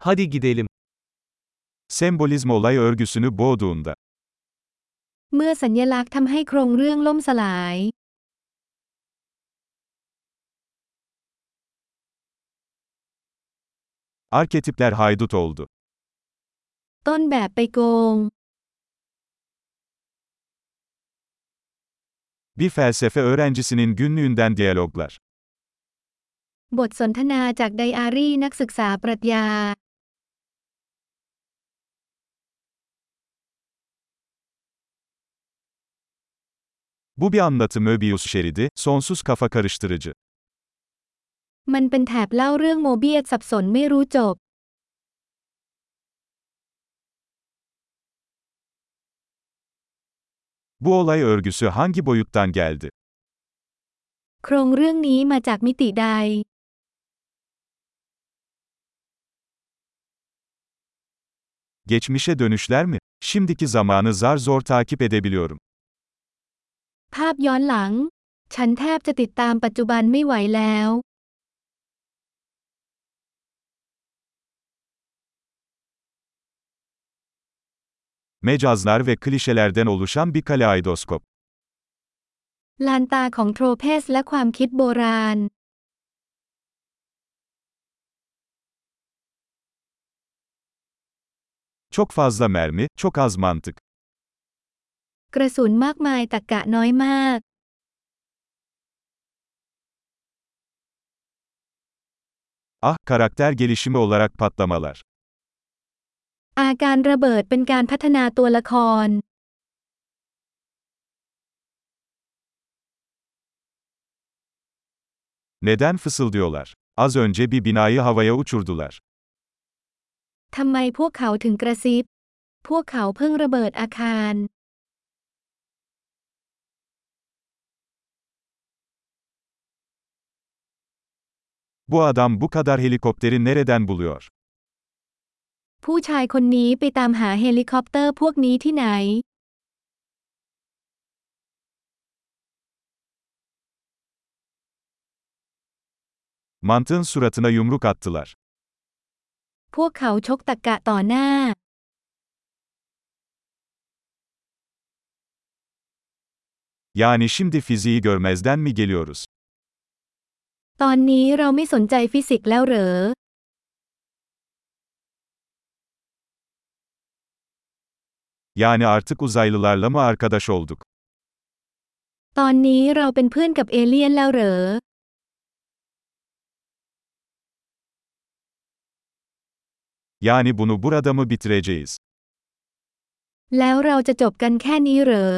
Hadi gidelim. Sembolizm olay örgüsünü boğduğunda. เมื่อสัญลักษณ์ทำให้โครงเรื่องล่มสลาย Arketipler haydut oldu. ต้นแบบไปโกง Bir felsefe öğrencisinin günlüğünden diyaloglar. บทสนทนาจากไดอารี่นักศึกษาปรัชญา Bu bir anlatı Möbius şeridi, sonsuz kafa karıştırıcı. มันเป็นแถบเล่าเรื่องโมเบียสสับสนไม่รู้จบ Bu olay örgüsü hangi boyuttan geldi? โครงเรื่องนี้มาจากมิติใด Geçmişe dönüşler mi? Şimdiki zamanı zar zor takip edebiliyorum. ภาพย้อนหลัง ฉันแทบจะติดตามปัจจุบันไม่ไหวแล้ว Mecazlar ve klişelerden oluşan bir kaleidoskop. ลานตาของโทรเพสและความคิดโบราณ Çok fazla mermi, çok az mantık. กระสุนมากมายตรรกะน้อยมาก Ah, karakter gelişimi olarak patlamalar. อาการระเบิดเป็นการพัฒนาตัวละคร Neden fısıldıyorlar? Az önce bir binayı havaya uçurdular. ทำไมพวกเขาถึงกระซิบ พวกเขาเพิ่งระเบิดอาคาร Bu adam bu kadar helikopteri nereden buluyor? ผู้ชายคนนี้ไปตามหาเฮลิคอปเตอร์พวกนี้ที่ไหน Mantığın suratına yumruk attılar. พวกเขาชกตะกะต่อหน้า Yani şimdi fiziği görmezden mi geliyoruz? ตอนนี้เราไม่สนใจฟิสิกส์แล้วเหรอ Yani artık uzaylılarla mı arkadaş olduk? ตอนนี้เราเป็นเพื่อนกับเอเลี่ยนแล้วเหรอ Yani bunu burada mı bitireceğiz? แล้วเราจะจบกันแค่นี้เหรอ